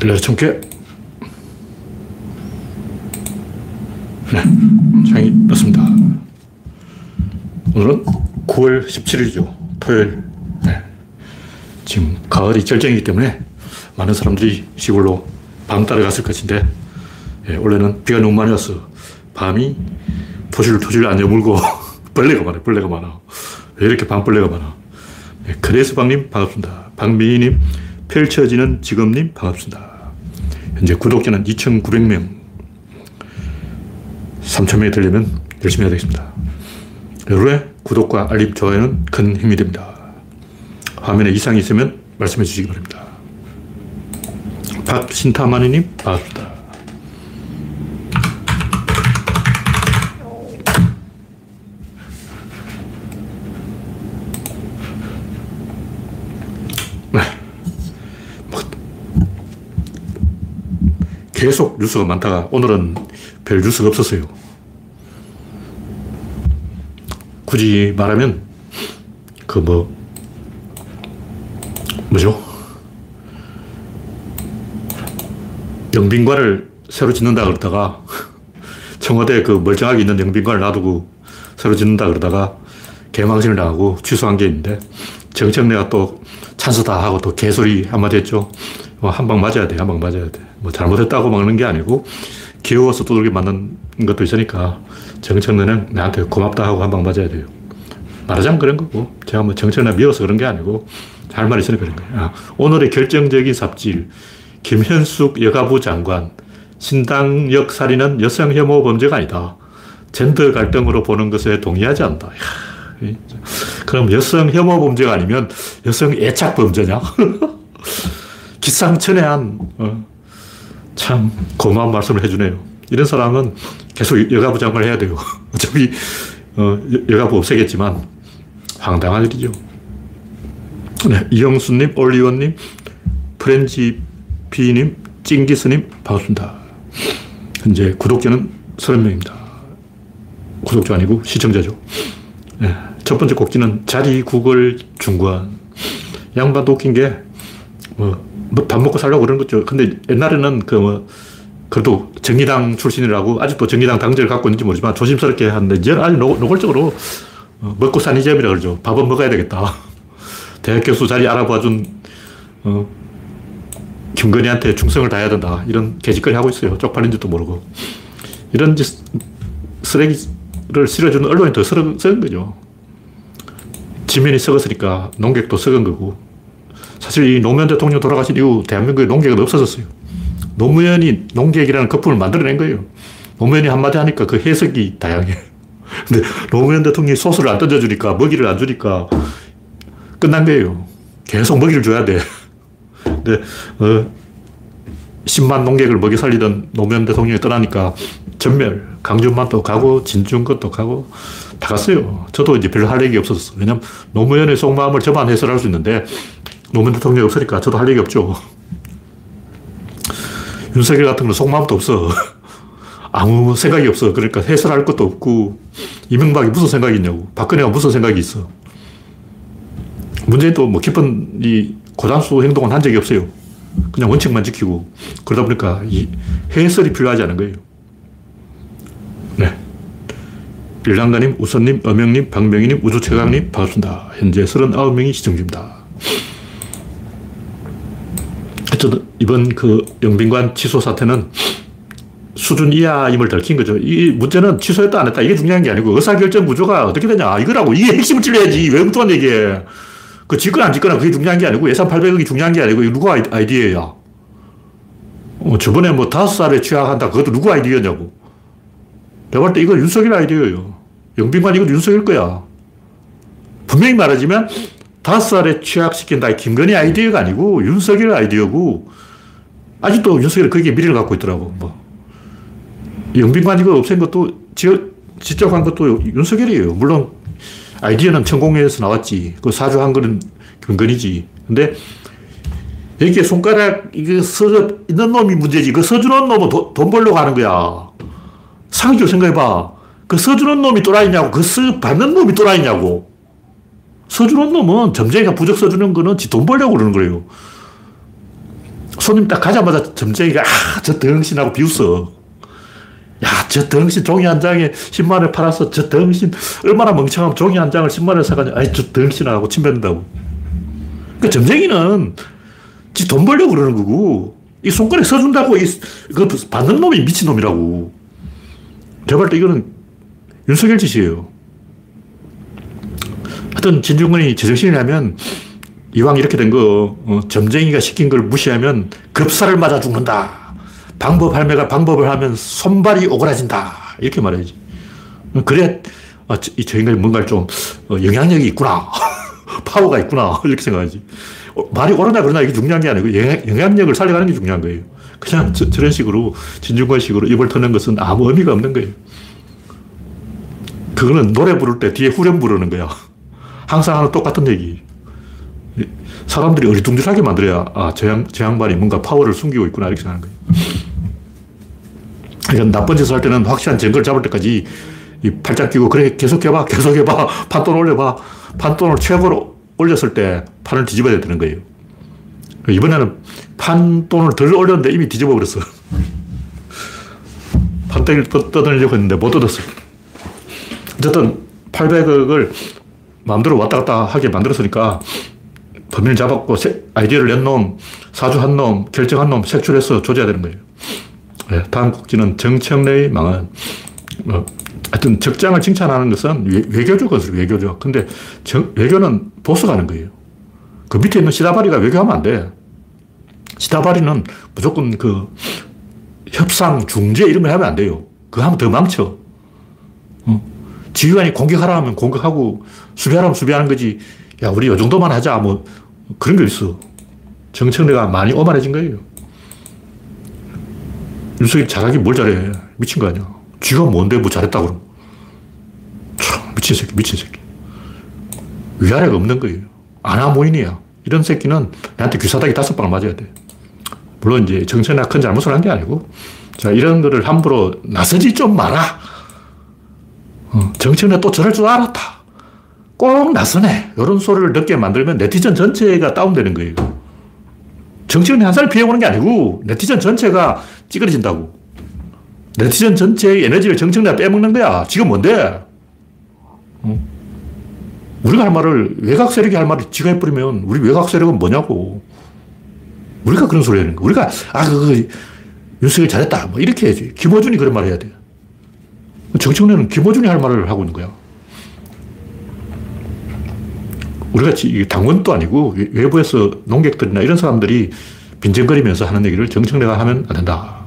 총회. 네, 창이 떴습니다. 오늘은 9월 17일이죠. 토요일. 네. 지금 가을이 절정이기 때문에 많은 사람들이 시골로 밤 따라갔을 것인데, 예, 원래는 비가 너무 많이 와서 밤이 토실토실 안 여물고 벌레가 많아요. 벌레가 많아. 왜 이렇게 밤벌레가 많아? 네, 그레스방님 반갑습니다. 박미희님, 펼쳐지는 직업님 반갑습니다. 현재 구독자는 2,900명. 3,000명이 되려면 열심히 해야 되겠습니다. 여러분의 구독과 알림, 좋아요는 큰 힘이 됩니다. 화면에 이상이 있으면 말씀해 주시기 바랍니다. 박신타마니님, 반갑습니다. 계속 뉴스가 많다가 오늘은 별 뉴스가 없었어요. 굳이 말하면 그 뭐 뭐죠? 영빈관을 새로 짓는다 그러다가 청와대 그 멀쩡하게 있는 영빈관을 놔두고 새로 짓는다 그러다가 개망신을 당하고 취소한 게 있는데 정청래가 또 찬스다 하고 또 개소리 한마디 했죠. 뭐 한방 맞아야 돼, 한 방 맞아야 돼. 뭐 잘못했다고 막는 게 아니고 귀여워서 두들겨 맞는 것도 있으니까 정청래는 나한테 고맙다 하고 한 방 맞아야 돼요. 말하자면 그런 거고 제가 뭐 정청래 미워서 그런 게 아니고 할 말이 있으니까 그런 거예요. 아, 오늘의 결정적인 삽질 김현숙 여가부 장관 신당 역 살인은 여성 혐오 범죄가 아니다. 젠더 갈등으로 보는 것에 동의하지 않는다. 이야, 그럼 여성 혐오 범죄가 아니면 여성 애착 범죄냐? 기상천외한 어, 참 고마운 말씀을 해주네요. 이런 사람은 계속 여가부 장관을 해야 돼요. 어차피 어, 여가부 없애겠지만 황당한 일이죠. 네, 이영수님, 올리원님, 프렌지 피님, 찡기스님 반갑습니다. 현재 구독자는 30명입니다. 구독자 아니고 시청자죠. 네, 첫 번째 곡지는 자리 구걸 중관. 양반도 웃긴 게, 뭐, 뭐 밥 먹고 살려고 그러는 거죠. 근데 옛날에는 그 뭐, 그래도 정의당 출신이라고 아직도 정의당 당제를 갖고 있는지 모르지만 조심스럽게 하는데 이제는 아주 노골적으로 어, 먹고 사는 점이라 그러죠. 밥은 먹어야 되겠다. 대학 교수 자리 알아봐준 어, 김건희한테 충성을 다해야 된다. 이런 개짓거리 하고 있어요. 쪽팔린 줄도 모르고. 이런 짓, 쓰레기를 실어주는 언론이 더 썩은 거죠. 지면이 썩었으니까 농객도 썩은 거고. 사실 이 노무현 대통령 돌아가신 이후 대한민국에 농객은 없어졌어요. 노무현이 농객이라는 거품을 만들어낸 거예요. 노무현이 한마디 하니까 그 해석이 다양해. 근데 노무현 대통령이 소스를 안 던져주니까, 먹이를 안 주니까 끝난 거예요. 계속 먹이를 줘야 돼. 근데, 어, 10만 농객을 먹여 살리던 노무현 대통령이 떠나니까 전멸, 강준만도 가고, 진중권도 가고, 다 갔어요. 저도 이제 별로 할 얘기 없었어. 왜냐면 노무현의 속마음을 저만 해설할 수 있는데, 노무현 대통령이 없으니까 저도 할 얘기 없죠. 윤석열 같은 건 속마음도 없어. 아무 생각이 없어. 그러니까 해설할 것도 없고, 이명박이 무슨 생각이 있냐고. 박근혜가 무슨 생각이 있어. 문재인도 뭐 깊은 이 고단수 행동은 한 적이 없어요. 그냥 원칙만 지키고. 그러다 보니까 이 해설이 필요하지 않은 거예요. 네. 일랑가님, 우선님, 어명님, 박명희님, 우주최강님, 반갑습니다. 현재 39명이 시청 중입니다. 어쨌든 이번 그 영빈관 취소 사태는 수준 이하임을 들킨 거죠. 이 문제는 취소했다 안 했다 이게 중요한 게 아니고 의사결정 구조가 어떻게 되냐 이거라고 이게 핵심을 찔러야지 왜 그동안 얘기해. 그 짓거나 안 짓거나 그게 중요한 게 아니고 예산 800억이 중요한 게 아니고 누구 아이디어야. 어, 저번에 뭐 다섯 살에 취약한다 그것도 누구 아이디어냐고. 내가 볼 때 이거 윤석열 아이디어예요. 영빈관 이거 윤석열 거야. 분명히 말하지만 다섯 살에 취약시킨다 김건희 아이디어가 아니고 윤석열 아이디어고 아직도 윤석열이 거기에 미래를 갖고 있더라고. 뭐. 영빈관 이거 없앤 것도 지적, 지적한 것도 윤석열이에요. 물론 아이디어는 천공에서 나왔지. 그 사주한 거는 김건희지. 근데 여기에 손가락 이거 써 있는 놈이 문제지. 그 써주는 놈은 도, 돈 벌려고 하는 거야. 상식으로 생각해봐. 그 써주는 놈이 또라이냐고. 그 써, 받는 놈이 또라이냐고. 써주는 놈은 점쟁이가 부적 써주는 거는 지 돈 벌려고 그러는 거예요. 손님 딱 가자마자 점쟁이가, 아, 저 덩신하고 비웃어. 야, 저 덩신 종이 한 장에 10만원 팔아서 저 덩신 얼마나 멍청하면 종이 한 장을 10만 원에 사가냐. 아이, 저 덩신하고 침 뱉는다고. 그 점쟁이는 지 돈 벌려고 그러는 거고, 이 손가락에 써준다고, 이, 그 받는 놈이 미친놈이라고. 제발 또 이거는 윤석열 짓이에요. 하여튼 진중권이 제정신이라면 이왕 이렇게 된 거, 어, 점쟁이가 시킨 걸 무시하면 급사를 맞아 죽는다. 방법 할매가 방법을 하면 손발이 오그라진다. 이렇게 말해야지. 그래, 아, 이, 저 인간이 뭔가 좀 어, 영향력이 있구나. 파워가 있구나. 이렇게 생각하지. 어, 말이 옳으냐 그러냐 이게 중요한 게 아니고 영향, 력을 살려가는 게 중요한 거예요. 그냥 저, 런 식으로 진중권 식으로 입을 터는 것은 아무 의미가 없는 거예요. 그거는 노래 부를 때 뒤에 후렴 부르는 거야. 항상 하는 똑같은 얘기. 사람들이 어리둥절하게 만들어야, 아, 저, 양, 저 양반이 뭔가 파워를 숨기고 있구나, 이렇게 생각하는 거예요. 그러니까 나쁜 짓을 할 때는 확실한 증거를 잡을 때까지 이 팔짱 끼고, 그래, 계속 해봐, 계속 해봐, 판돈 올려봐. 판돈을 최고로 올렸을 때 판을 뒤집어야 되는 거예요. 이번에는 판돈을 덜 올렸는데 이미 뒤집어 버렸어. 판때기를 떠들려고 했는데 못 얻었어. 어쨌든 800억을 마음대로 왔다 갔다 하게 만들었으니까 범인을 잡았고 아이디어를 낸 놈, 사주한 놈, 결정한 놈 색출해서 조져야 되는 거예요. 네, 다음 곡지는 정청래의 망한 어, 하여튼 적장을 칭찬하는 것은 외, 교적 것을 외교적. 근데 정, 외교는 보수가 하는 거예요. 그 밑에 있는 시다바리가 외교하면 안 돼. 시다바리는 무조건 그 협상, 중재 이런 걸 하면 안 돼요. 그거 하면 더 망쳐. 어. 지휘관이 공격하라 하면 공격하고 수비하라면 수비하는 거지. 야, 우리 이 정도만 하자. 뭐 그런 게 있어. 정청래가 많이 오만해진 거예요. 윤석이 잘하기 뭘 잘해. 미친 거 아니야. 쥐가 뭔데 뭐 잘했다 그럼. 참, 미친 새끼, 미친 새끼. 위아래가 없는 거예요. 아나모인이야. 이런 새끼는 나한테 귀사닥이 다섯 방을 맞아야 돼. 물론 이제 정청래가 큰 잘못을 한 게 아니고, 자, 이런 거를 함부로 나서지 좀 마라. 어, 정청래 또 저럴 줄 알았다. 꼭 나서네. 이런 소리를 듣게 만들면 네티즌 전체가 다운되는 거예요. 정치인이 한 사람 피해오는 게 아니고 네티즌 전체가 찌그러진다고. 네티즌 전체의 에너지를 정청래가 빼먹는 거야. 지금 뭔데? 어? 우리가 할 말을 외곽 세력이 할 말을 지가 해버리면 우리 외곽 세력은 뭐냐고. 우리가 그런 소리 하는 거. 우리가, 아, 그, 그, 윤석열 잘했다. 뭐 이렇게 해야지. 김호준이 그런 말 해야 돼. 정청래는 김호준이 할 말을 하고 있는 거야. 우리가 당원도 아니고 외부에서 농객들이나 이런 사람들이 빈정거리면서 하는 얘기를 정청래가 하면 안 된다.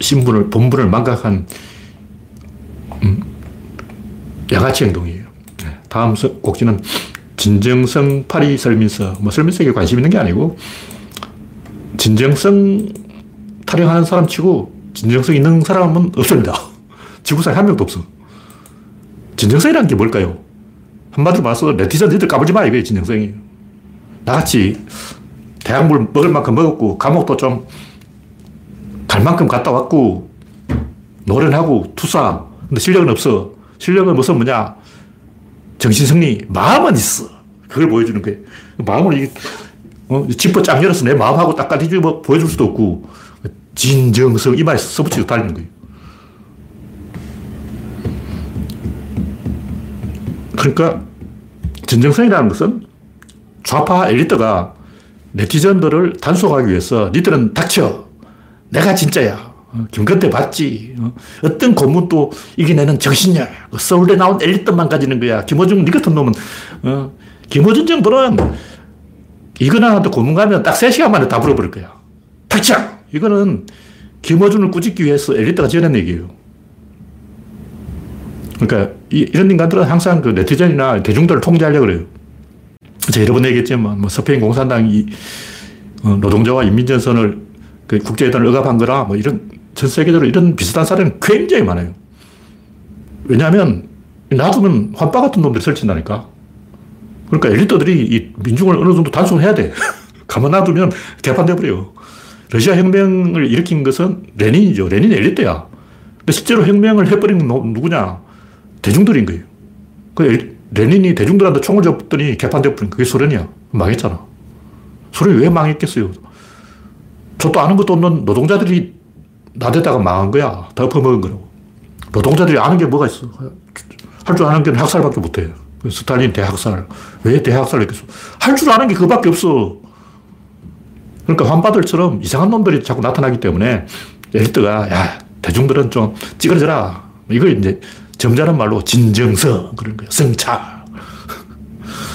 신분을, 본분을 망각한 음, 양아치 행동이에요. 네, 다음 곡지는 진정성 파리 설민서. 뭐 설민서에 관심 있는 게 아니고 진정성 타령하는 사람 치고 진정성 있는 사람은 없습니다. 지구상에 한 명도 없어. 진정성이라는 게 뭘까요? 한마디로 말해서 네티즌 니들 까불지 마, 이게 진정성이. 나같이 대학물 먹을 만큼 먹었고, 감옥도 좀 갈 만큼 갔다 왔고, 노련하고 투사. 근데 실력은 없어. 실력은 무슨 뭐냐? 정신승리. 마음은 있어. 그걸 보여주는 거예요. 마음을 이 어, 지퍼 쫙 열어서 내 마음하고 딱 뒤집어 보여줄 수도 없고, 진정성 이마에 써붙이고 달리는 거예요. 그러니까 진정성이라는 것은 좌파 엘리트가 네티즌들을 단속하기 위해서 니들은 닥쳐. 내가 진짜야. 어, 김건태 봤지. 어, 어떤 고문도 이겨내는 정신이야. 그 서울대 나온 엘리트만 가지는 거야. 김호중, 니 같은 놈은, 어, 김호준 정도는 이거나 한테 고문 가면 딱 3시간 만에 다 불어버릴 거야. 닥쳐! 이거는 김호준을 꾸짖기 위해서 엘리트가 지어낸 얘기예요. 그러니까 이, 런 인간들은 항상 그 네티즌이나 대중들을 통제하려고 그래요. 제가 여러 번 얘기했지만 뭐 스페인 공산당이 어, 노동자와 인민전선을 그 국제회담을 억압한 거라 뭐 이런 전 세계적으로 이런 비슷한 사례는 굉장히 많아요. 왜냐하면 놔두면 환빠 같은 놈들이 설친다니까. 그러니까 엘리트들이 이 민중을 어느 정도 단속해야 돼. 가만 놔두면 개판돼버려요. 러시아 혁명을 일으킨 것은 레닌이죠. 레닌 엘리트야. 근데 실제로 혁명을 해버린 건 누구냐? 대중들인 거예요. 그 레닌이 대중들한테 총을 줬더니 개판되어버린 그게 소련이야. 망했잖아. 소련이 왜 망했겠어요? 저도 아는 것도 없는 노동자들이 나대다가 망한 거야. 더 퍼먹은 거라고. 노동자들이 아는 게 뭐가 있어. 할 줄 아는 게 학살밖에 못해. 스탈린 대학살. 왜 대학살을 했겠어? 할 줄 아는 게 그밖에 없어. 그러니까 환바들처럼 이상한 놈들이 자꾸 나타나기 때문에 엘리트가, 야, 대중들은 좀 찌그러져라. 이걸 이제 점잖은 말로 진정성 그런 거예요. 성차.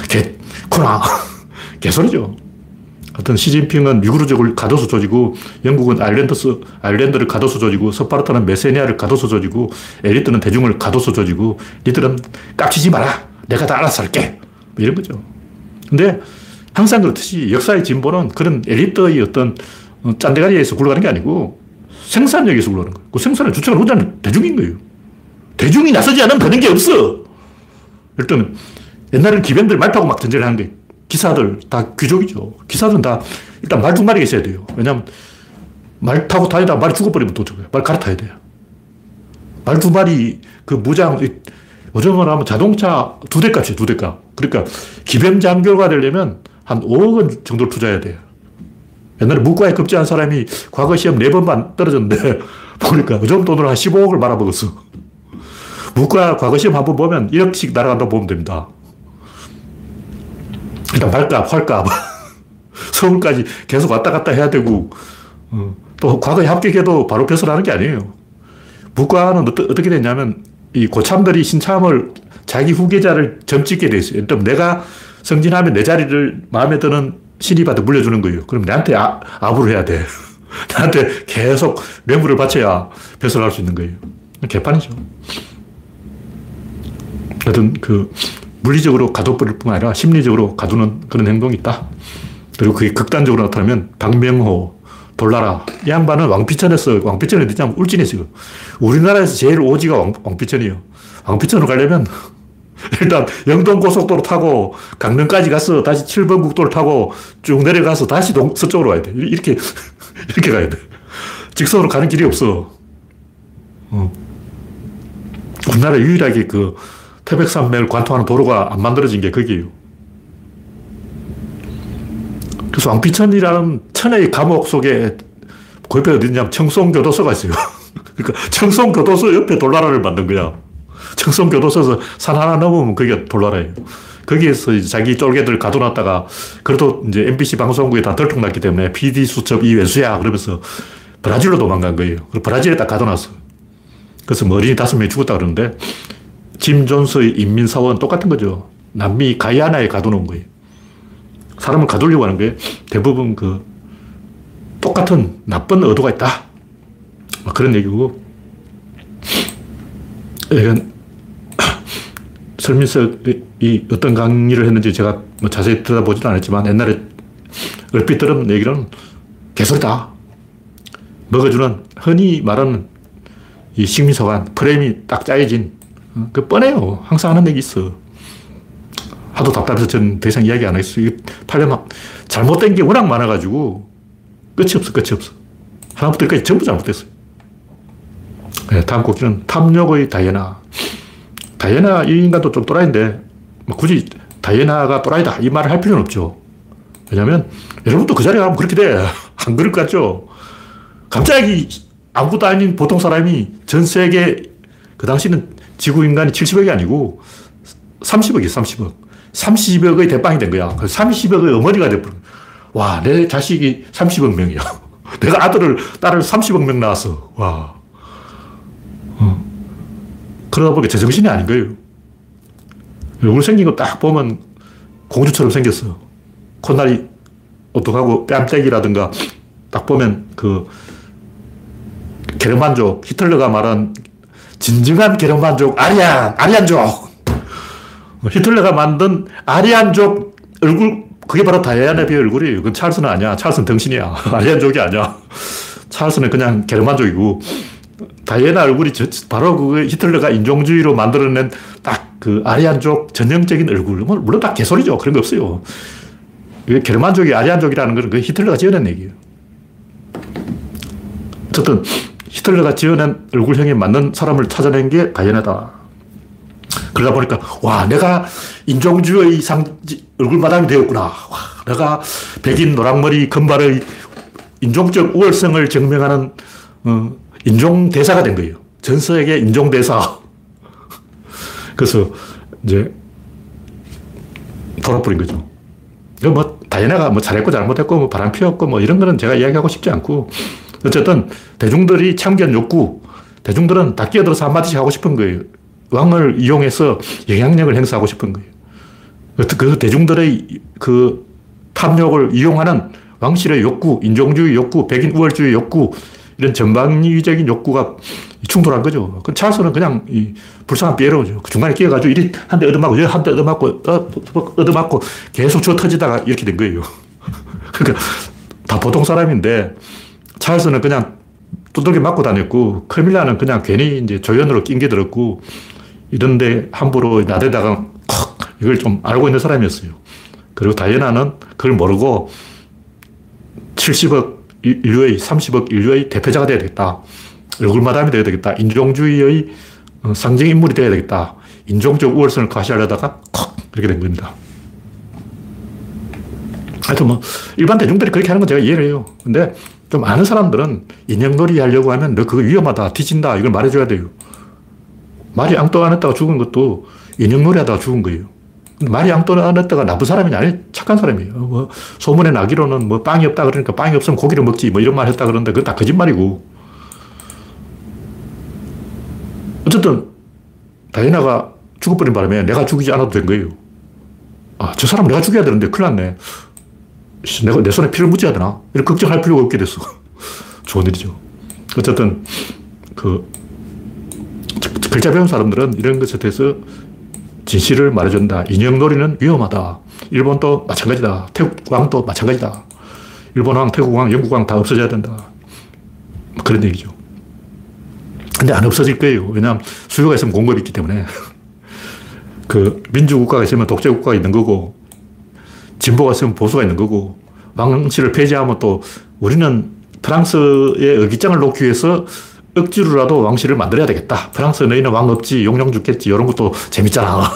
개, 코나. 개소리죠. 하여튼 시진핑은 유구르족을 가둬서 조지고 영국은 아일랜드스, 아일랜드를 가둬서 조지고 스파르타는 메세니아를 가둬서 조지고 엘리트는 대중을 가둬서 조지고 니들은 깝치지 마라. 내가 다 알아서 할게. 뭐 이런 거죠. 근데 항상 그렇듯이 역사의 진보는 그런 엘리트의 어떤 어, 짠대가리에서 굴러가는 게 아니고 생산력에서 굴러가는 거예요. 그 생산을 주체가 누구냐는 대중인 거예요. 대중이 나서지 않으면 되는 게 없어. 일단 옛날에는 기병들 말 타고 막 전쟁을 하는 거예요. 기사들 다 귀족이죠. 기사들은 다 일단 말두 마리가 있어야 돼요. 왜냐하면 말 타고 다니다 말이 죽어버리면 또 죽어요. 말 갈아타야 돼요. 말 두 마리 그 무장, 요즘으로 하면 자동차 두 대 값이에요. 두 대 값. 그러니까 기병 장교가 되려면 한 5억 원 정도 투자해야 돼요. 옛날에 문과에 급제한 사람이 과거 시험 네 번만 떨어졌는데 보니까 요즘 돈으로 한 15억을 말아먹었어. 문과 과거 시험 한 번 보면 1억씩 날아간다고 보면 됩니다. 일단 발값, 활값. 서울까지 계속 왔다 갔다 해야 되고, 어, 또 과거에 합격해도 바로 배설하는 게 아니에요. 문과는 어떠, 어떻게 됐냐면, 이 고참들이 신참을 자기 후계자를 점찍게 돼 있어요. 내가 승진하면 내 자리를 마음에 드는 신입한테 물려주는 거예요. 그럼 내한테 아, 아부를 해야 돼. 나한테 계속 뇌물을 바쳐야 배설할 수 있는 거예요. 개판이죠. 하여튼 그 물리적으로 가둬버릴 뿐만 아니라 심리적으로 가두는 그런 행동이 있다. 그리고 그게 극단적으로 나타나면 박명호, 돌나라. 이 양반은 왕피천에서, 왕피천이 어디냐면 울진에 있어요. 우리나라에서 제일 오지가 왕, 왕피천이에요. 왕피천으로 가려면 일단 영동고속도로 타고 강릉까지 가서 다시 7번 국도를 타고 쭉 내려가서 다시 동, 서쪽으로 가야 돼. 이렇게, 이렇게 가야 돼. 직선으로 가는 길이 없어. 어. 우리나라 유일하게 그 태백산맥을 관통하는 도로가 안 만들어진 게 거기에요. 그래서 왕피천이라는 천의 감옥 속에 그 옆에 어디냐면 청송교도소가 있어요. 그러니까 청송교도소 옆에 돌나라를 만든 거야. 청송 교도소에서 산 하나 넘으면 그게 돌나라예요. 거기에서 자기 쫄개들 가둬놨다가 그래도 이제 MBC 방송국에 다 들통났기 때문에 PD 수첩 이 왼수야 그러면서 브라질로 도망간 거예요. 브라질에 딱 가둬놨어. 그래서 뭐 어린이 다섯 명이 죽었다 그러는데 짐 존스의 인민사원 똑같은 거죠. 남미 가이아나에 가둬놓은 거예요. 사람을 가두려고 하는 게 대부분 그 똑같은 나쁜 의도가 있다. 그런 얘기고. 이건 설민석이 어떤 강의를 했는지 제가 뭐 자세히 들어보지는 않았지만 옛날에 얼핏 들은 얘기는 개소리다. 먹어주는 흔히 말하는 이 식민사관 프레임이 딱 짜여진 어, 그 뻔해요. 항상 하는 얘기 있어. 하도 답답해서 저는 더 이상 이야기 안 하겠어요. 팔려면 잘못된 게 워낙 많아가지고 끝이 없어, 끝이 없어. 하나부터 까지 전부 잘못됐어요. 네, 다음 곡기는 탐욕의 다이애나. 다이애나 이 인간도 좀 또라이인데 뭐 굳이 다이애나가 또라이다 이 말을 할 필요는 없죠. 왜냐면 여러분도 그 자리에 가면 그렇게 돼. 안 그럴 것 같죠? 갑자기 아무것도 아닌 보통 사람이 전 세계 그 당시는 지구 인간이 70억이 아니고 30억이 30억. 30억의 대빵이 된 거야. 30억의 어머니가 돼버린 와, 내 자식이 30억 명이야. 내가 아들을, 딸을 30억 명 낳았어. 와. 어. 그러다 보니까 제정신이 아닌 거예요. 얼굴 생긴 거 딱 보면 공주처럼 생겼어. 콧날이 어떡하고 뺨때기라든가 딱 보면 그 게르만족, 히틀러가 말한 진정한 게르만족 아리안, 아리안족. 히틀러가 만든 아리안족 얼굴, 그게 바로 다이아나비의 얼굴이에요. 그건 찰스는 아니야. 찰스는 덩신이야. 아리안족이 아니야. 찰스는 그냥 게르만족이고, 다이애나 얼굴이 바로 그 히틀러가 인종주의로 만들어낸 딱 그 아리안족 전형적인 얼굴. 뭐, 물론 다 개소리죠. 그런 거 없어요. 게르만족이 아리안족이라는 건그 히틀러가 지어낸 얘기예요. 어쨌든 히틀러가 지어낸 얼굴형에 맞는 사람을 찾아낸 게 다이애나다. 그러다 보니까, 와, 내가 인종주의 상, 얼굴 마담이 되었구나. 와, 내가 백인 노랑머리 금발의 인종적 우월성을 증명하는 어, 인종대사가 된 거예요. 전 세계 인종대사. 그래서 이제 돌아버린 거죠. 뭐 다이애나가 뭐 잘했고 잘못했고 뭐 바람 피웠고 뭐 이런 거는 제가 이야기하고 싶지 않고 어쨌든 대중들이 참견 욕구 대중들은 다 끼어들어서 한마디씩 하고 싶은 거예요. 왕을 이용해서 영향력을 행사하고 싶은 거예요. 그 대중들의 그 탐욕을 이용하는 왕실의 욕구, 인종주의 욕구, 백인 우월주의 욕구, 이런 전방위적인 욕구가 충돌한 거죠. 그 찰스는 그냥 이 불쌍한 피에로죠. 그 중간에 끼어가지고 이리 한 대 얻어맞고, 여기 한 대 얻어맞고, 어, 얻어맞고 계속 쳐 터지다가 이렇게 된 거예요. 그러니까 다 보통 사람인데 찰스는 그냥 두들겨 맞고 다녔고 커밀라는 그냥 괜히 이제 조연으로 낑겨 들었고 이런데 함부로 나대다가 콕 이걸 좀 알고 있는 사람이었어요. 그리고 다이애나는 그걸 모르고 70억 인류의 30억 인류의 대표자가 되어야 되겠다. 얼굴 마담이 되어야 되겠다. 인종주의의 어, 상징 인물이 되어야 되겠다. 인종적 우월성을 과시하려다가 콕 이렇게 된 겁니다. 하여튼 뭐 일반 대중들이 그렇게 하는 건 제가 이해를 해요. 근데 좀 아는 사람들은 인형놀이 하려고 하면 너 그거 위험하다, 뒤진다 이걸 말해줘야 돼요. 말이 앙또 안 했다가 죽은 것도 인형놀이 하다가 죽은 거예요. 말이 앙또 안 했다가 나쁜 사람이 아니 착한 사람이에요. 뭐 소문에 나기로는 뭐 빵이 없다 그러니까 빵이 없으면 고기를 먹지 뭐 이런 말 했다 그러는데 그건 다 거짓말이고. 어쨌든 다이나가 죽어버린 바람에 내가 죽이지 않아도 된 거예요. 아, 저 사람 내가 죽여야 되는데 큰일 났네. 내가 내 손에 피를 묻혀야 되나? 이렇게 걱정할 필요가 없게 됐어. 좋은 일이죠. 어쨌든, 그, 글자 배운 사람들은 이런 것에 대해서 진실을 말해준다. 인형놀이는 위험하다. 일본도 마찬가지다. 태국 왕도 마찬가지다. 일본 왕, 태국 왕, 영국 왕 다 없어져야 된다. 뭐 그런 얘기죠. 근데 안 없어질 거예요. 왜냐하면 수요가 있으면 공급이 있기 때문에. 그 민주국가가 있으면 독재국가가 있는 거고, 진보가 있으면 보수가 있는 거고, 왕실을 폐지하면 또 우리는 프랑스의 의기장을 놓기 위해서 억지로라도 왕실을 만들어야 되겠다. 프랑스 너희는 왕 없지, 용용 죽겠지. 이런 것도 재밌잖아.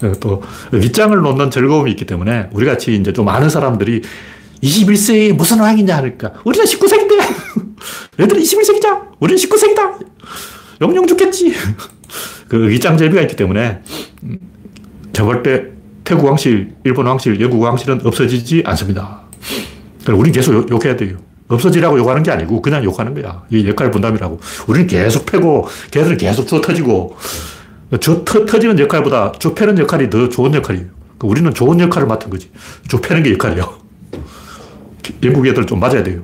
또 의기장을 놓는 즐거움이 있기 때문에 우리 같이 이제 좀 아는 사람들이 21세기 무슨 왕이냐 하니까 우리는 19세기인데 얘들은 21세기자. 우리는 19세기다. 용용 죽겠지. 그 재미가 있기 때문에 저볼 때 태국 왕실, 일본 왕실, 영국 왕실은 없어지지 않습니다. 우리는 계속 욕, 해야 돼요. 없어지라고 욕하는 게 아니고 그냥 욕하는 거야. 이 역할 분담이라고. 우리는 계속 패고 걔들은 계속 저 터지고 저 터, 터지는 역할보다 저 패는 역할이 더 좋은 역할이에요. 그러니까 우리는 좋은 역할을 맡은 거지. 저 패는 게 역할이에요. 영국 애들 좀 맞아야 돼요.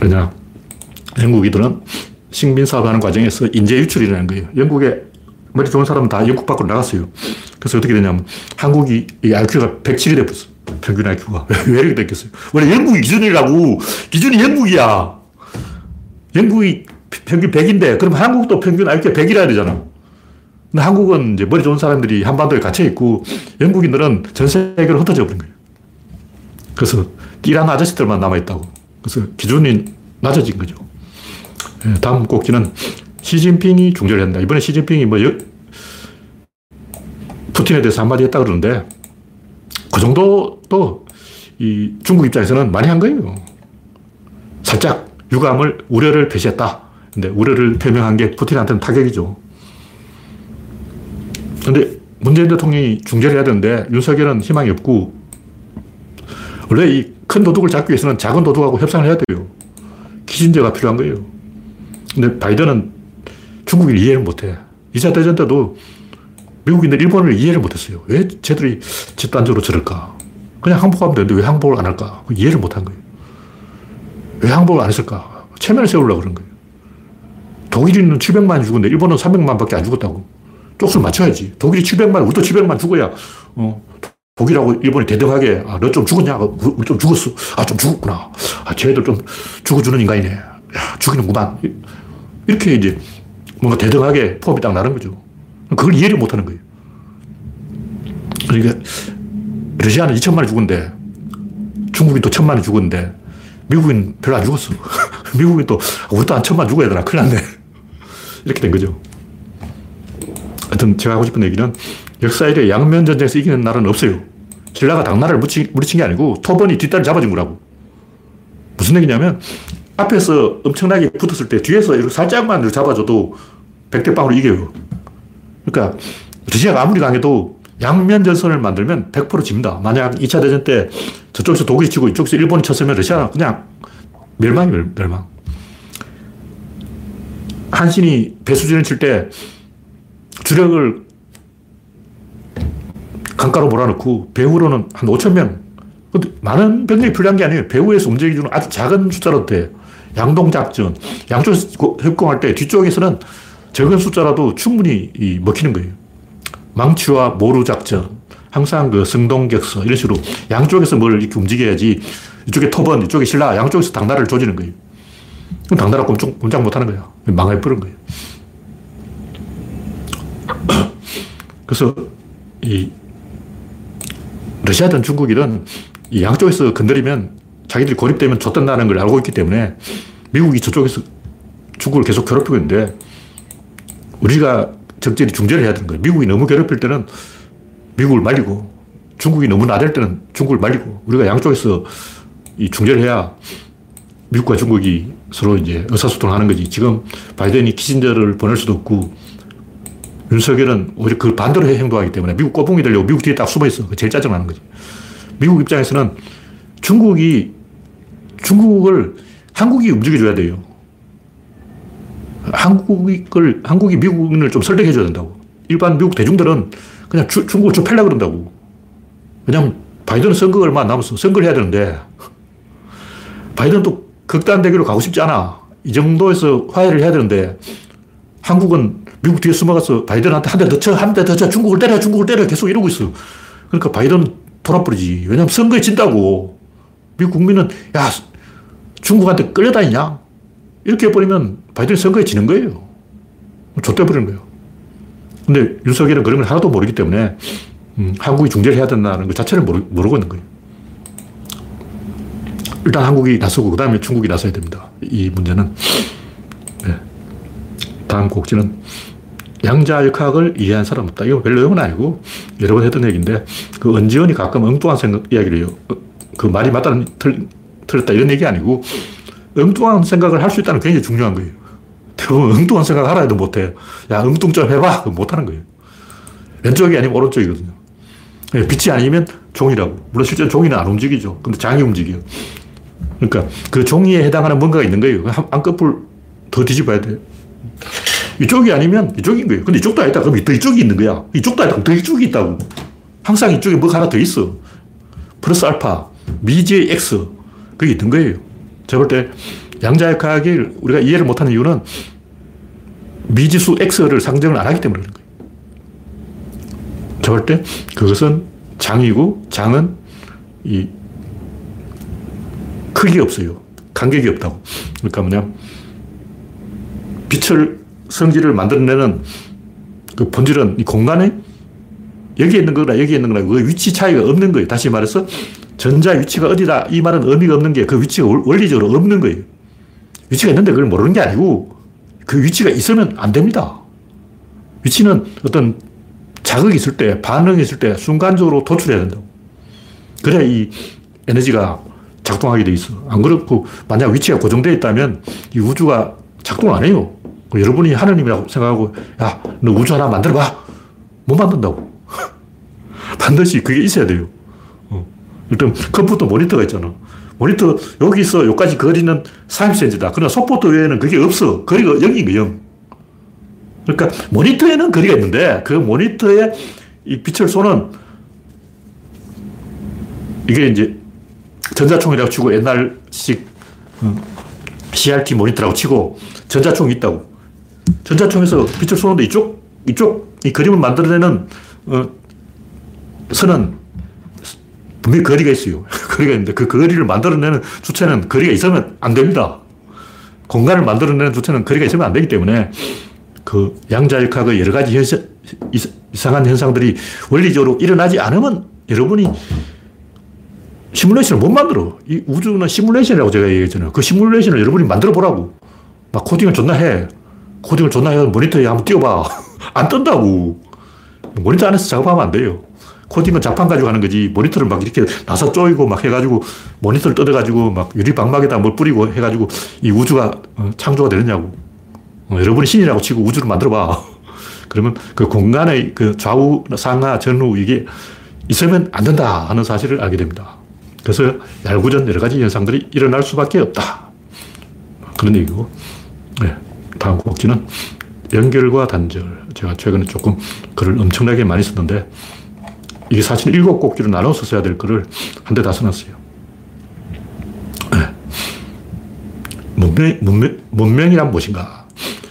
왜냐. 영국 애들은 식민 사업하는 과정에서 인재 유출이라는 거예요. 영국에 머리 좋은 사람은 다 영국 밖으로 나갔어요. 그래서 어떻게 되냐면 한국이 IQ가 107이 돼버렸어. 평균 IQ가. 왜 이렇게 됐겠어요? 원래 영국이 기준이라고. 기준이 영국이야. 영국이 평균 100인데, 그럼 한국도 평균 IQ가 100이라 되잖아. 근데 한국은 이제 머리 좋은 사람들이 한반도에 갇혀 있고, 영국인들은 전 세계로 흩어져 버린 거예요. 그래서 띠란 아저씨들만 남아 있다고. 그래서 기준이 낮아진 거죠. 예, 다음 꼭지는 시진핑이 중재를 한다. 이번에 시진핑이 뭐, 여, 푸틴에 대해서 한마디 했다 그러는데, 그 정도도 이 중국 입장에서는 많이 한 거예요. 살짝 유감을, 우려를 표시했다. 근데 우려를 표명한 게 푸틴한테는 타격이죠. 근데 문재인 대통령이 중재를 해야 되는데 윤석열은 희망이 없고 원래 이 큰 도둑을 잡기 위해서는 작은 도둑하고 협상을 해야 돼요. 기준제가 필요한 거예요. 근데 바이든은 중국을 이해를 못 해. 2차 대전 때도 미국인들 일본을 이해를 못 했어요. 왜 쟤들이 집단적으로 저럴까? 그냥 항복하면 되는데 왜 항복을 안 할까? 이해를 못한 거예요. 왜 항복을 안 했을까? 체면을 세우려고 그런 거예요. 독일인은 700만 죽었는데 일본은 300만 밖에 안 죽었다고. 쪽수를 맞춰야지. 독일이 700만, 우리도 700만 죽어야, 어, 독일하고 일본이 대등하게, 아, 너 좀 죽었냐? 우리 좀 죽었어. 아, 좀 죽었구나. 아, 쟤들 좀 죽어주는 인간이네. 야, 죽이는구만. 이렇게 이제 뭔가 대등하게 폼이 딱 나는 거죠. 그걸 이해를 못 하는 거예요. 그러니까 러시아는 2천만이 죽은데 중국이 또 천만이 죽었는데 미국인 별로 안 죽었어. 미국인 또 우리도 한 천만 죽어야 되나? 큰일 났네. 이렇게 된 거죠. 하여튼 제가 하고 싶은 얘기는 역사 이래 양면 전쟁에서 이기는 나라는 없어요. 신라가 당나라를 무리친 게 아니고 토번이 뒷다리 잡아준 거라고. 무슨 얘기냐면 앞에서 엄청나게 붙었을 때 뒤에서 이렇게 살짝만 잡아줘도 백대빵으로 이겨요. 그러니까 러시아가 아무리 강해도 양면 전선을 만들면 100% 집니다. 만약 2차 대전 때 저쪽에서 독일이 치고 이쪽에서 일본이 쳤으면 러시아는 그냥 멸망이 멸망. 한신이 배수진을 칠 때 주력을 강가로 몰아넣고 배후로는 한 5천 명. 근데 많은 병력이 필요한 게 아니에요. 배후에서 움직이는 아주 작은 숫자라도 돼 양동 작전. 양쪽에서 협공할 때 뒤쪽에서는 적은 숫자라도 충분히 먹히는 거예요. 망치와 모루 작전. 항상 그 성동격서. 이런 식으로 양쪽에서 뭘 이렇게 움직여야지 이쪽에 토번, 이쪽에 신라, 양쪽에서 당나라를 조지는 거예요. 그럼 당나라 꼼짝, 꼼짝 못 하는 거예요. 망해버린 거예요. 그래서 이 러시아든 중국이든 이 양쪽에서 건드리면 자기들이 고립되면 좆된다는 걸 알고 있기 때문에 미국이 저쪽에서 중국을 계속 괴롭히고 있는데 우리가 적절히 중재를 해야 되는 거예요. 미국이 너무 괴롭힐 때는 미국을 말리고 중국이 너무 나댈 때는 중국을 말리고 우리가 양쪽에서 이 중재를 해야 미국과 중국이 서로 이제 의사소통을 하는 거지. 지금 바이든이 키신저를 보낼 수도 없고 윤석열은 오히려 그 반대로 행동하기 때문에 미국 꼬붕이 되려고 미국 뒤에 딱 숨어 있어. 제일 짜증나는 거지. 미국 입장에서는 중국이, 중국을 한국이 움직여줘야 돼요. 한국을, 한국이 미국인을 좀 설득해줘야 된다고. 일반 미국 대중들은 그냥 주, 중국을 좀 펴려고 그런다고. 왜냐면 바이든은 선거가 얼마 안 남았어. 선거를 해야 되는데 바이든도 극단 대결로 가고 싶지 않아. 이 정도에서 화해를 해야 되는데 한국은 미국 뒤에 숨어가서 바이든한테 한 대 더 쳐, 한 대 더 쳐, 중국을 때려, 중국을 때려 계속 이러고 있어. 그러니까 바이든 돌아버리지. 왜냐면 선거에 진다고. 미국 국민은, 야, 중국한테 끌려다니냐? 이렇게 해버리면 바이든이 선거에 지는 거예요. 좆돼버리는 거예요. 근데 윤석열은 그런 걸 하나도 모르기 때문에 음, 한국이 중재를 해야 된다는 것 자체를 모르, 모르고 있는 거예요. 일단 한국이 나서고 그 다음에 중국이 나서야 됩니다. 이 문제는. 네. 다음 곡지는 양자역학을 이해한 사람 없다. 이거 별로 용은 아니고 여러 번 했던 얘기인데 그 은지원이 가끔 엉뚱한 생각 이야기를 해요. 어, 그 말이 맞다 틀, 틀렸다 이런 얘기 아니고 엉뚱한 생각을 할 수 있다는 게 굉장히 중요한 거예요. 대부분 엉뚱한 생각 하라 해도 못해요. 야, 엉뚱 좀 해봐. 못 하는 거예요. 왼쪽이 아니면 오른쪽이거든요. 예, 빛이 아니면 종이라고. 물론 실제 종이는 안 움직이죠. 근데 장이 움직여요. 그러니까 그 종이에 해당하는 뭔가가 있는 거예요. 한꺼풀 더 뒤집어야 돼요. 이쪽이 아니면 이쪽인 거예요. 근데 이쪽도 아니다. 그럼 더 이쪽이 있는 거야. 이쪽도 아니다. 더 이쪽이 있다고. 항상 이쪽에 뭐가 하나 더 있어. 플러스 알파, 미지의 X. 그게 있는 거예요. 제가 볼 때 양자역학을 우리가 이해를 못하는 이유는 미지수 X를 상정을 안 하기 때문에 그런 거예요. 제가 볼 때 그것은 장이고 장은 이 크기가 없어요. 간격이 없다고. 그러니까 뭐냐. 빛을 성질을 만들어내는 그 본질은 이 공간에 여기 있는 거나 여기 있는 거나 그 위치 차이가 없는 거예요. 다시 말해서 전자 위치가 어디다 이 말은 의미가 없는 게 그 위치가 원리적으로 없는 거예요. 위치가 있는데 그걸 모르는 게 아니고 그 위치가 있으면 안 됩니다. 위치는 어떤 자극이 있을 때, 반응이 있을 때 순간적으로 도출해야 된다고. 그래야 이 에너지가 작동하게 돼 있어. 안 그렇고 만약 위치가 고정되어 있다면 이 우주가 작동 안 해요. 그 여러분이 하느님이라고 생각하고, 야, 너 우주 하나 만들어봐. 못 만든다고. 반드시 그게 있어야 돼요. 어. 일단 컴퓨터 모니터가 있잖아. 모니터 여기 있어. 여기까지 거리는 30cm다. 그러나 속보트 외에는 그게 없어. 거리가 0인 거예요. 0. 그러니까 모니터에는 거리가 있는데 그 모니터에 이 빛을 쏘는 이게 이제 전자총이라고 치고 옛날식 CRT 모니터라고 치고 전자총이 있다고. 전자총에서 빛을 쏘는데 이쪽, 이쪽, 이 그림을 만들어내는, 어, 선은 분명히 거리가 있어요. 거리가 있는데 그 거리를 만들어내는 주체는 거리가 있으면 안 됩니다. 공간을 만들어내는 주체는 거리가 있으면 안 되기 때문에 그 양자역학의 여러 가지 현상, 이상한 현상들이 원리적으로 일어나지 않으면 여러분이 시뮬레이션을 못 만들어. 이 우주는 시뮬레이션이라고 제가 얘기했잖아요. 그 시뮬레이션을 여러분이 만들어 보라고. 막 코딩을 존나 해. 코딩을 존나 해. 모니터에 한번 띄워봐. 안 뜬다고. 모니터 안에서 작업하면 안 돼요. 코딩은 자판 가지고 하는 거지. 모니터를 막 이렇게 나사 쪼이고 막 해가지고 모니터를 뜯어가지고 막 유리방막에다 뭘 뿌리고 해가지고 이 우주가 어, 창조가 되느냐고. 어, 여러분이 신이라고 치고 우주를 만들어봐. 그러면 그 공간의 그 좌우, 상하, 전후 이게 있으면 안 된다 하는 사실을 알게 됩니다. 그래서 얄구전 여러 가지 현상들이 일어날 수밖에 없다. 그런 얘기고. 네. 다음 곡지는 연결과 단절. 제가 최근에 조금 글을 엄청나게 많이 썼는데 이게 사실 일곱 곡지로 나눠서 써야 될 글을 한대 다 써놨어요. 네. 문명, 문명, 문명이란 무엇인가?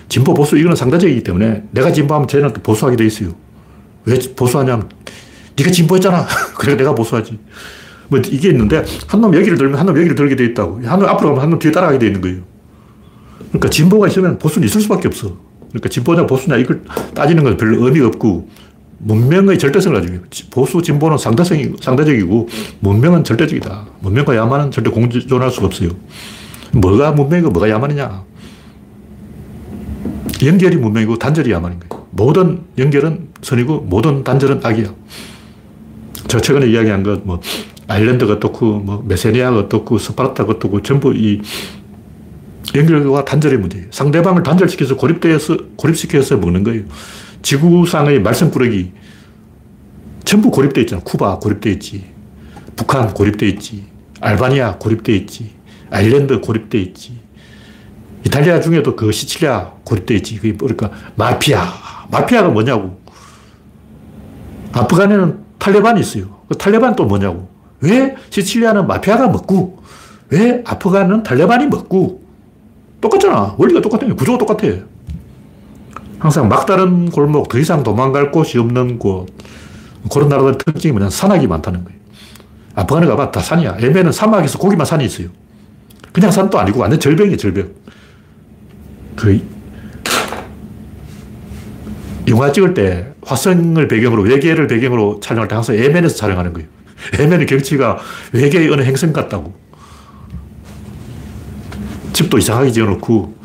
진보, 보수, 이거는 상대적이기 때문에 내가 진보하면 쟤는 보수하게 돼 있어요. 왜 보수하냐면 네가 진보했잖아. 그래 내가 보수하지. 뭐 이게 있는데 한 놈 여기를 들면 한 놈 여기를 들게 돼 있다고. 한 놈 앞으로 가면 한 놈 뒤에 따라가게 돼 있는 거예요. 그러니까 진보가 있으면 보수는 있을 수밖에 없어. 그러니까 진보냐 보수냐 이걸 따지는 건 별로 의미가 없고 문명의 절대성을 가지고 보수 진보는 상대성이 상대적이고 문명은 절대적이다. 문명과 야만은 절대 공존할 수가 없어요. 뭐가 문명이고 뭐가 야만이냐? 연결이 문명이고 단절이 야만인 거예요. 모든 연결은 선이고 모든 단절은 악이야. 제가 최근에 이야기한 것, 뭐, 아일랜드가 어떻고, 뭐, 메세니아가 어떻고, 스파르타가 어떻고, 전부 이 연결과 단절의 문제예요. 상대방을 단절시켜서 고립돼서, 고립시켜서 먹는 거예요. 지구상의 말썽꾸러기 전부 고립돼 있잖아. 쿠바 고립돼 있지. 북한 고립돼 있지. 알바니아 고립돼 있지. 아일랜드 고립돼 있지. 이탈리아 중에도 그 시칠리아 고립돼 있지. 그게 그러니까 마피아. 마피아가 뭐냐고. 아프간에는 탈레반이 있어요. 그 탈레반 또 뭐냐고. 왜 시칠리아는 마피아가 먹고, 왜 아프간은 탈레반이 먹고, 똑같잖아. 원리가 똑같아. 구조가 똑같아. 항상 막다른 골목, 더 이상 도망갈 곳이 없는 곳. 그런 나라들 특징이 뭐냐 산악이 많다는 거예요. 아프간에 가봐. 다 산이야. 예멘은 사막에서 고기만 산이 있어요. 그냥 산도 아니고 완전 절벽이에요, 절벽. 그, 영화 찍을 때 화성을 배경으로, 외계를 배경으로 촬영할 때 항상 예멘에서 촬영하는 거예요. 예멘의 경치가 외계의 어느 행성 같다고. 집도 이상하게 지어놓고,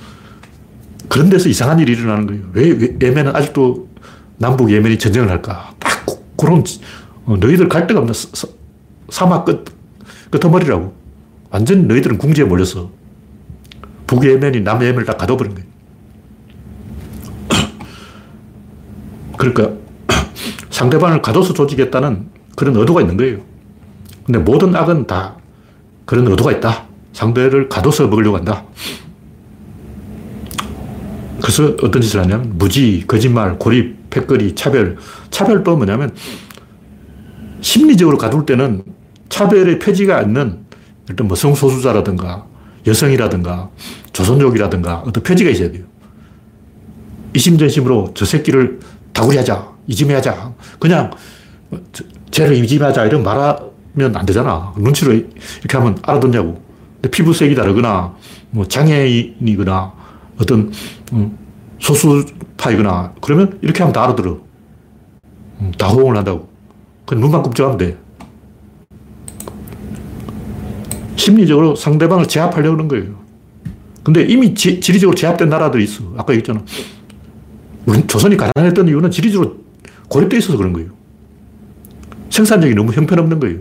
그런 데서 이상한 일이 일어나는 거예요. 왜 예멘은 아직도 남북 예멘이 전쟁을 할까? 딱 그런, 어, 너희들 갈 데가 없나? 사, 사막 끝, 끝머리라고. 완전 너희들은 궁지에 몰렸어. 북예멘이 남예멘을 다 가둬버린 거예요. 그러니까 상대방을 가둬서 조지겠다는 그런 의도가 있는 거예요. 근데 모든 악은 다 그런 의도가 있다. 상대를 가둬서 먹으려고 한다. 그래서 어떤 짓을 하냐면 무지, 거짓말, 고립, 패거리, 차별. 차별도 뭐냐면 심리적으로 가둘 때는 차별의 표지가 있는 일단 뭐 성소수자라든가 여성이라든가 조선족이라든가 어떤 표지가 있어야 돼요. 이심전심으로 저 새끼를 다구리하자, 이짐해하자. 그냥 쟤를 이짐하자 이런 말하면 안 되잖아. 눈치로 이렇게 하면 알아듣냐고. 피부색이 다르거나 뭐 장애인이거나 어떤 음, 소수파이거나 그러면 이렇게 하면 다 알아들어. 음, 다 호응을 한다고. 그냥 눈만 끔찍하면 돼. 심리적으로 상대방을 제압하려고 하는 거예요. 근데 이미 지, 리적으로 제압된 나라들이 있어. 아까 얘기했잖아. 조선이 가난했던 이유는 지리적으로 고립되어 있어서 그런 거예요. 생산력이 너무 형편없는 거예요.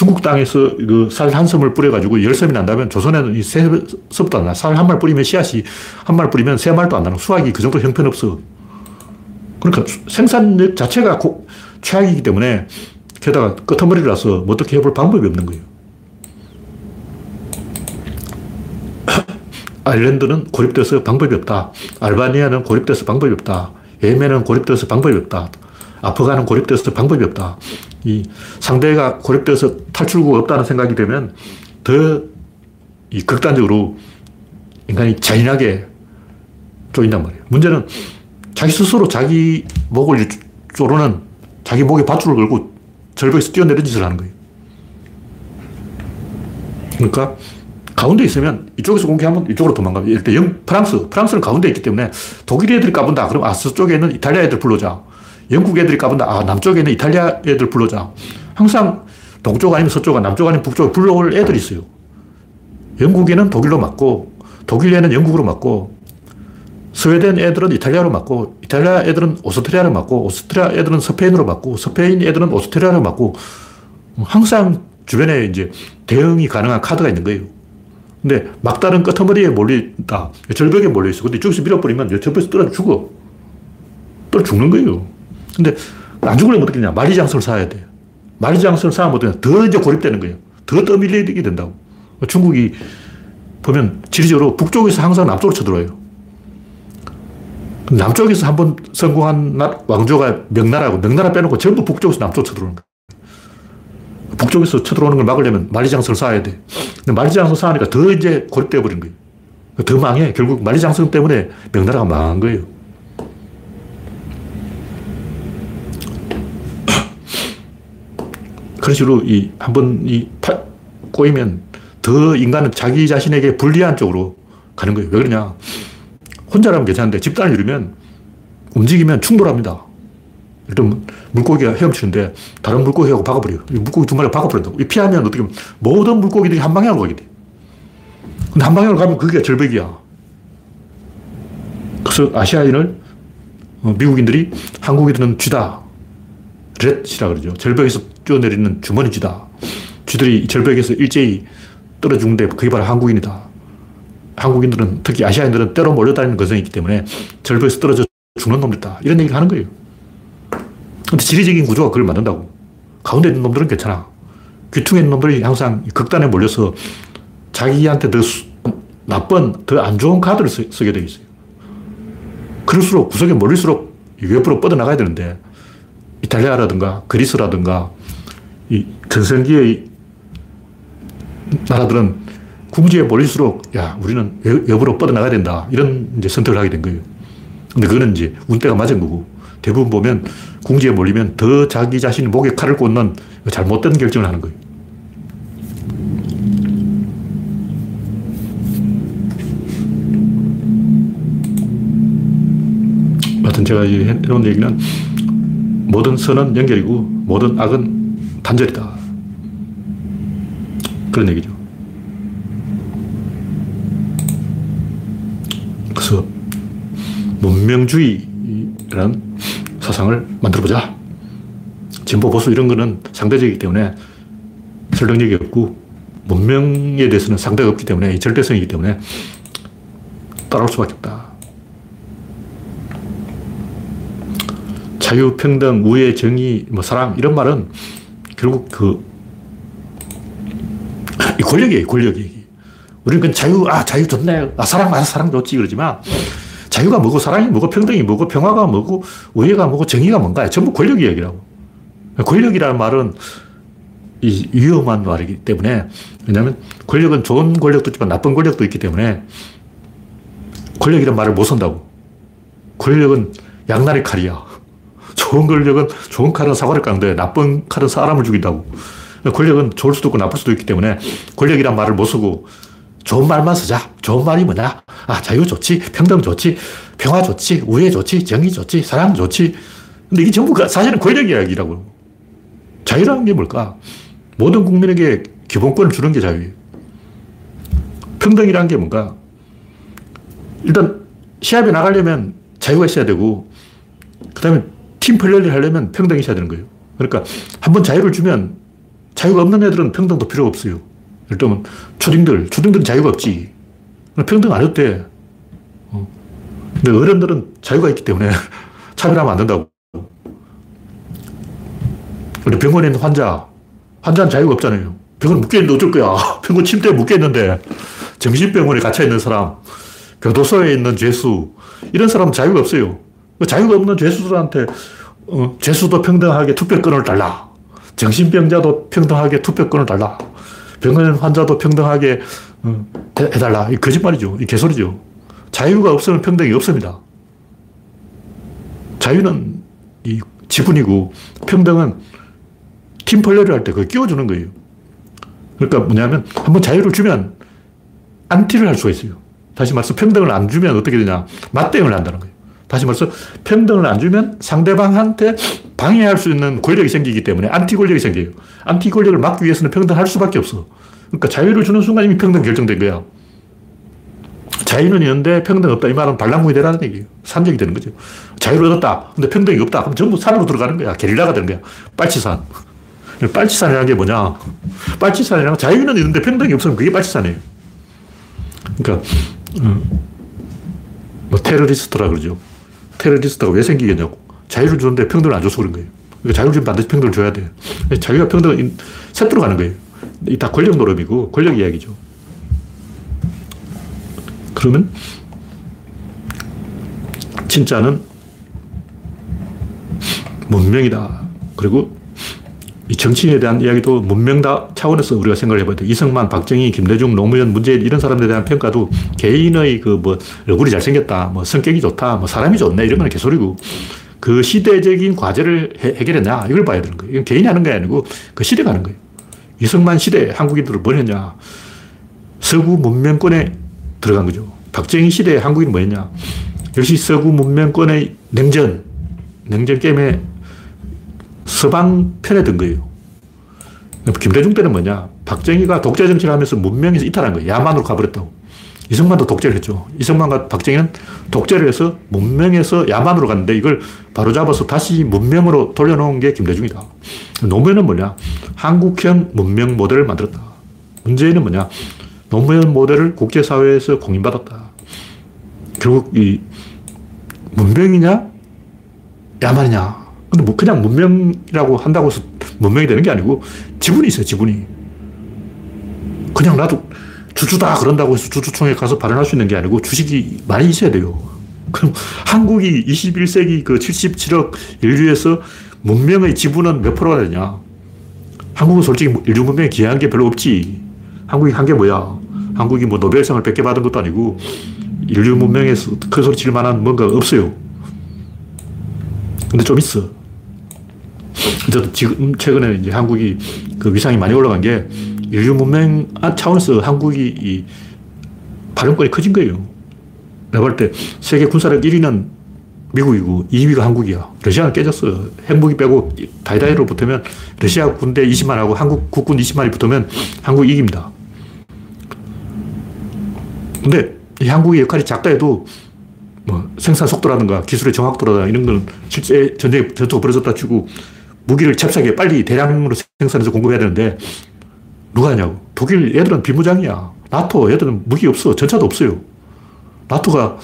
중국 땅에서 그 쌀 한 섬을 뿌려가지고 열 섬이 난다면 조선에는 이 세 섬도 안 나. 쌀 한 말 뿌리면 씨앗이 한 말 뿌리면 세 말도 안 나는 수확이 그 정도 형편없어. 그러니까 생산력 자체가 고, 최악이기 때문에 게다가 끄머리라서 뭐 어떻게 해볼 방법이 없는 거예요. 아일랜드는 고립돼서 방법이 없다. 알바니아는 고립돼서 방법이 없다. 예멘은 고립돼서 방법이 없다. 아프간은 고립돼서 방법이 없다. 이 상대가 고립돼서 탈출구가 없다는 생각이 되면 더 이 극단적으로 인간이 잔인하게 쪼인단 말이에요. 문제는 자기 스스로 자기 목을 조르는 자기 목에 밧줄을 걸고 절벽에서 뛰어내린 짓을 하는 거예요. 그러니까 가운데 있으면 이쪽에서 공격하면 이쪽으로 도망가요. 들어 영, 프랑스, 프랑스는 가운데 있기 때문에 독일 애들이 까본다. 그럼 아, 서쪽에 있는 이탈리아 애들 불러자. 영국 애들이 까본다. 아, 남쪽에 있는 이탈리아 애들 불러자. 항상 동쪽 아니면 서쪽, 남쪽 아니면 북쪽에 불러올 애들이 있어요. 영국 애는 독일로 막고, 독일 애는 영국으로 막고, 스웨덴 애들은 이탈리아로 막고, 이탈리아 애들은 오스트리아로 막고, 오스트리아 애들은 스페인으로 막고, 스페인 애들은 오스트리아로 막고, 항상 주변에 이제 대응이 가능한 카드가 있는 거예요. 근데 막다른 끄트머리에 몰려있다. 절벽에 몰려있어. 근데 이쪽에서 밀어버리면 절벽에서 떨어져 죽어. 떨어져 죽는 거예요. 근데 안 죽으려면 어떻게 되냐. 만리장성을 쌓아야 돼. 만리장성을 쌓으면 어떻게 더 이제 고립되는 거예요. 더 떠밀리게 된다고. 중국이 보면 지리적으로 북쪽에서 항상 남쪽으로 쳐들어와요. 남쪽에서 한 번 성공한 왕조가 명나라고 명나라 빼놓고 전부 북쪽에서 남쪽으로 쳐들어오는 거야. 북쪽에서 쳐들어오는 걸 막으려면 만리장성을 쌓아야 돼. 근데 만리장성 쌓으니까 더 이제 고립되어 버린 거예요. 더 망해. 결국 만리장성 때문에 명나라가 망한 거예요. 그런 식으로 이, 한번이 꼬이면 더 인간은 자기 자신에게 불리한 쪽으로 가는 거예요. 왜 그러냐. 혼자라면 괜찮은데 집단을 이루면 움직이면 충돌합니다. 일단 물고기가 헤엄치는데 다른 물고기하고 박아버려요. 물고기 두 마리가 박아버린다고. 피하면 어떻게 보면 모든 물고기들이 한 방향으로 가게 돼. 근데 한 방향으로 가면 그게 절벽이야. 그래서 아시아인을 어, 미국인들이 한국인들은 쥐다. 렛이라 그러죠. 절벽에서 뛰어내리는 주머니 쥐다. 쥐들이 절벽에서 일제히 떨어 죽는데 그게 바로 한국인이다. 한국인들은 특히 아시아인들은 때로 몰려다니는 거성이 있기 때문에 절벽에서 떨어져 죽는 놈들이다. 이런 얘기를 하는 거예요. 근데 지리적인 구조가 그걸 만든다고. 가운데 있는 놈들은 괜찮아. 귀퉁에 있는 놈들이 항상 극단에 몰려서 자기한테 더 수, 나쁜, 더 안 좋은 카드를 쓰, 게 되어 있어요. 그럴수록 구석에 몰릴수록 옆으로 뻗어나가야 되는데 이탈리아라든가 그리스라든가 이 전성기의 나라들은 궁지에 몰릴수록 야, 우리는 옆으로 뻗어나가야 된다. 이런 이제 선택을 하게 된 거예요. 근데 그거는 이제 운때가 맞은 거고 대부분 보면 궁지에 몰리면 더 자기 자신이 목에 칼을 꽂는 잘못된 결정을 하는 거예요. 하여튼 제가 해놓은 얘기는 모든 선은 연결이고 모든 악은 단절이다. 그런 얘기죠. 그래서 문명주의라는 사상을 만들어보자. 진보, 보수 이런 거는 상대적이기 때문에 설득력이 없고 문명에 대해서는 상대가 없기 때문에 절대성이기 때문에 따라올 수밖에 없다. 자유, 평등, 우애, 정의, 뭐 사랑 이런 말은 결국 그 권력이에요, 권력이. 우리는 그 자유, 아, 자유 좋네. 아, 사랑, 아, 사랑 좋지. 그러지만 자유가 뭐고 사랑이 뭐고 평등이 뭐고 평화가 뭐고 우애가 뭐고 정의가 뭔가 전부 권력 이야기라고. 권력이라는 말은 이 위험한 말이기 때문에 왜냐하면 권력은 좋은 권력도 있지만 나쁜 권력도 있기 때문에 권력이란 말을 못 쓴다고. 권력은 양날의 칼이야. 좋은 권력은 좋은 칼은 사과를 깎는데 나쁜 칼은 사람을 죽인다고. 권력은 좋을 수도 있고 나쁠 수도 있기 때문에 권력이란 말을 못 쓰고 좋은 말만 쓰자. 좋은 말이 뭐냐? 아, 자유 좋지, 평등 좋지, 평화 좋지, 우애 좋지, 정의 좋지, 사랑 좋지. 근데 이게 전부 사실은 권력 이야기라고. 자유라는 게 뭘까? 모든 국민에게 기본권을 주는 게 자유예요. 평등이라는 게 뭔가? 일단 시합에 나가려면 자유가 있어야 되고, 그 다음에 팀 플레이를 하려면 평등이 있어야 되는 거예요. 그러니까 한 번 자유를 주면 자유가 없는 애들은 평등도 필요 없어요. 예를 들면 초딩들, 초딩들은 자유가 없지. 평등 안 해도 돼. 어. 근데 어른들은 자유가 있기 때문에 차별하면 안 된다고. 우리 병원에 있는 환자, 환자는 자유가 없잖아요. 병원 묶여있는데 어쩔 거야. 병원 침대에 묶여있는데 정신병원에 갇혀있는 사람, 교도소에 있는 죄수, 이런 사람은 자유가 없어요. 그 자유가 없는 죄수들한테 어, 죄수도 평등하게 투표권을 달라. 정신병자도 평등하게 투표권을 달라. 병원 환자도 평등하게 어, 해 달라. 이 거짓말이죠. 이 개소리죠. 자유가 없으면 평등이 없습니다. 자유는 이 지분이고 평등은 팀 플레이를 할 때 그걸 끼워주는 거예요. 그러니까 뭐냐면 한번 자유를 주면 안티를 할 수가 있어요. 다시 말해서 평등을 안 주면 어떻게 되냐. 맞대응을 한다는 거예요. 다시 말해서 평등을 안 주면 상대방한테 방해할 수 있는 권력이 생기기 때문에 안티 권력이 생겨요. 안티 권력을 막기 위해서는 평등할 수밖에 없어. 그러니까 자유를 주는 순간 이미 평등 결정된 거야. 자유는 있는데 평등 없다. 이 말은 반란군이 되라는 얘기예요. 산적이 되는 거죠. 자유를 얻었다. 근데 평등이 없다. 그럼 전부 산으로 들어가는 거야. 게릴라가 되는 거야. 빨치산. 빨치산이라는 게 뭐냐. 빨치산이라는 자유는 있는데 평등이 없으면 그게 빨치산이에요. 그러니까, 음, 뭐 테러리스트라 그러죠. 테러리스트가 왜 생기겠냐고. 자유를 주는데 평등을 안 줘서 그런 거예요. 그러니까 자유를 주면 반드시 평등을 줘야 돼요. 자유와 평등은 세트로 가는 거예요. 이 다 권력 노름이고 권력 이야기죠. 그러면 진짜는 문명이다. 그리고 이 정치인에 대한 이야기도 문명다 차원에서 우리가 생각을 해봐야 돼. 이승만, 박정희, 김대중, 노무현, 문재인 이런 사람들에 대한 평가도 개인의 그 뭐 얼굴이 잘생겼다, 뭐 성격이 좋다, 뭐 사람이 좋네 이런 건 개소리고 그 시대적인 과제를 해, 결했냐 이걸 봐야 되는 거예요. 이건 개인이 하는 게 아니고 그 시대가 하는 거예요. 이승만 시대 한국인들은 뭘 했냐. 서구 문명권에 들어간 거죠. 박정희 시대 한국인은 뭐 했냐. 역시 서구 문명권의 냉전, 냉전 게임에 서방 편에 든 거예요. 김대중 때는 뭐냐. 박정희가 독재 정치를 하면서 문명에서 이탈한 거예요. 야만으로 가버렸다고. 이승만도 독재를 했죠. 이승만과 박정희는 독재를 해서 문명에서 야만으로 갔는데 이걸 바로잡아서 다시 문명으로 돌려놓은 게 김대중이다. 노무현은 뭐냐? 한국형 문명 모델을 만들었다. 문재인은 뭐냐? 노무현 모델을 국제사회에서 공인받았다. 결국 이 문명이냐? 야만이냐? 근데 뭐 그냥 문명이라고 한다고 해서 문명이 되는 게 아니고 지분이 있어요, 지분이. 그냥 나도 주주다 그런다고 해서 주주총회 가서 발언할 수 있는 게 아니고 주식이 많이 있어야 돼요. 그럼 한국이 21세기 그 77억 인류에서 문명의 지분은 몇 프로가 되냐? 한국은 솔직히 인류 문명에 기여한 게 별로 없지. 한국이 한 게 뭐야? 한국이 뭐 노벨상을 100개 받은 것도 아니고 인류 문명에서 큰 소리 칠 만한 뭔가가 없어요. 근데 좀 있어. 어쨌든 지금 최근에 이제 한국이 그 위상이 많이 올라간 게 인류 문명 차원에서 한국이 이 발언권이 커진 거예요. 내가 볼 때 세계 군사력 1위는 미국이고 2위가 한국이야. 러시아는 깨졌어. 핵무기 빼고 다이다이로 붙으면 러시아 군대 20만하고 한국 국군 20만이 붙으면 한국 이깁니다. 근데 이 한국의 역할이 작다 해도 뭐 생산 속도라든가 기술의 정확도라든가 이런 건 실제 전쟁에 전투가 벌어졌다 치고 무기를 잽싸게 빨리 대량으로 생산해서 공급해야 되는데 누가 하냐고. 독일 얘들은 비무장이야. 나토 얘들은 무기 없어. 전차도 없어요. 나토가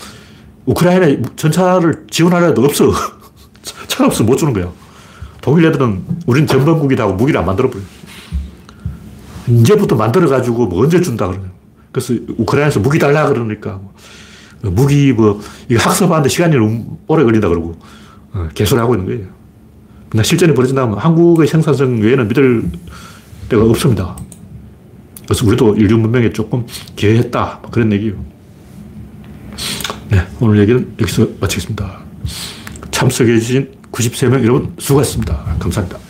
우크라이나에 전차를 지원하려 해도 없어. 차가 없어. 못 주는 거야. 독일 애들은 우린 전범국이다 하고 무기를 안 만들어버려. 이제부터 만들어가지고 뭐 언제 준다 그러냐. 그래서 우크라이나에서 무기 달라 그러니까 뭐 무기 뭐 이거 학습하는데 시간이 오래 걸린다 그러고 어, 개소리 하고 있는 거예요. 근데 실전이 벌어진다면 한국의 생산성 외에는 믿을 데가 없습니다. 그래서 우리도 인류 문명에 조금 기여했다. 뭐 그런 얘기예요. 네, 오늘 얘기는 여기서 마치겠습니다. 참석해주신 93명 여러분 수고하셨습니다. 감사합니다.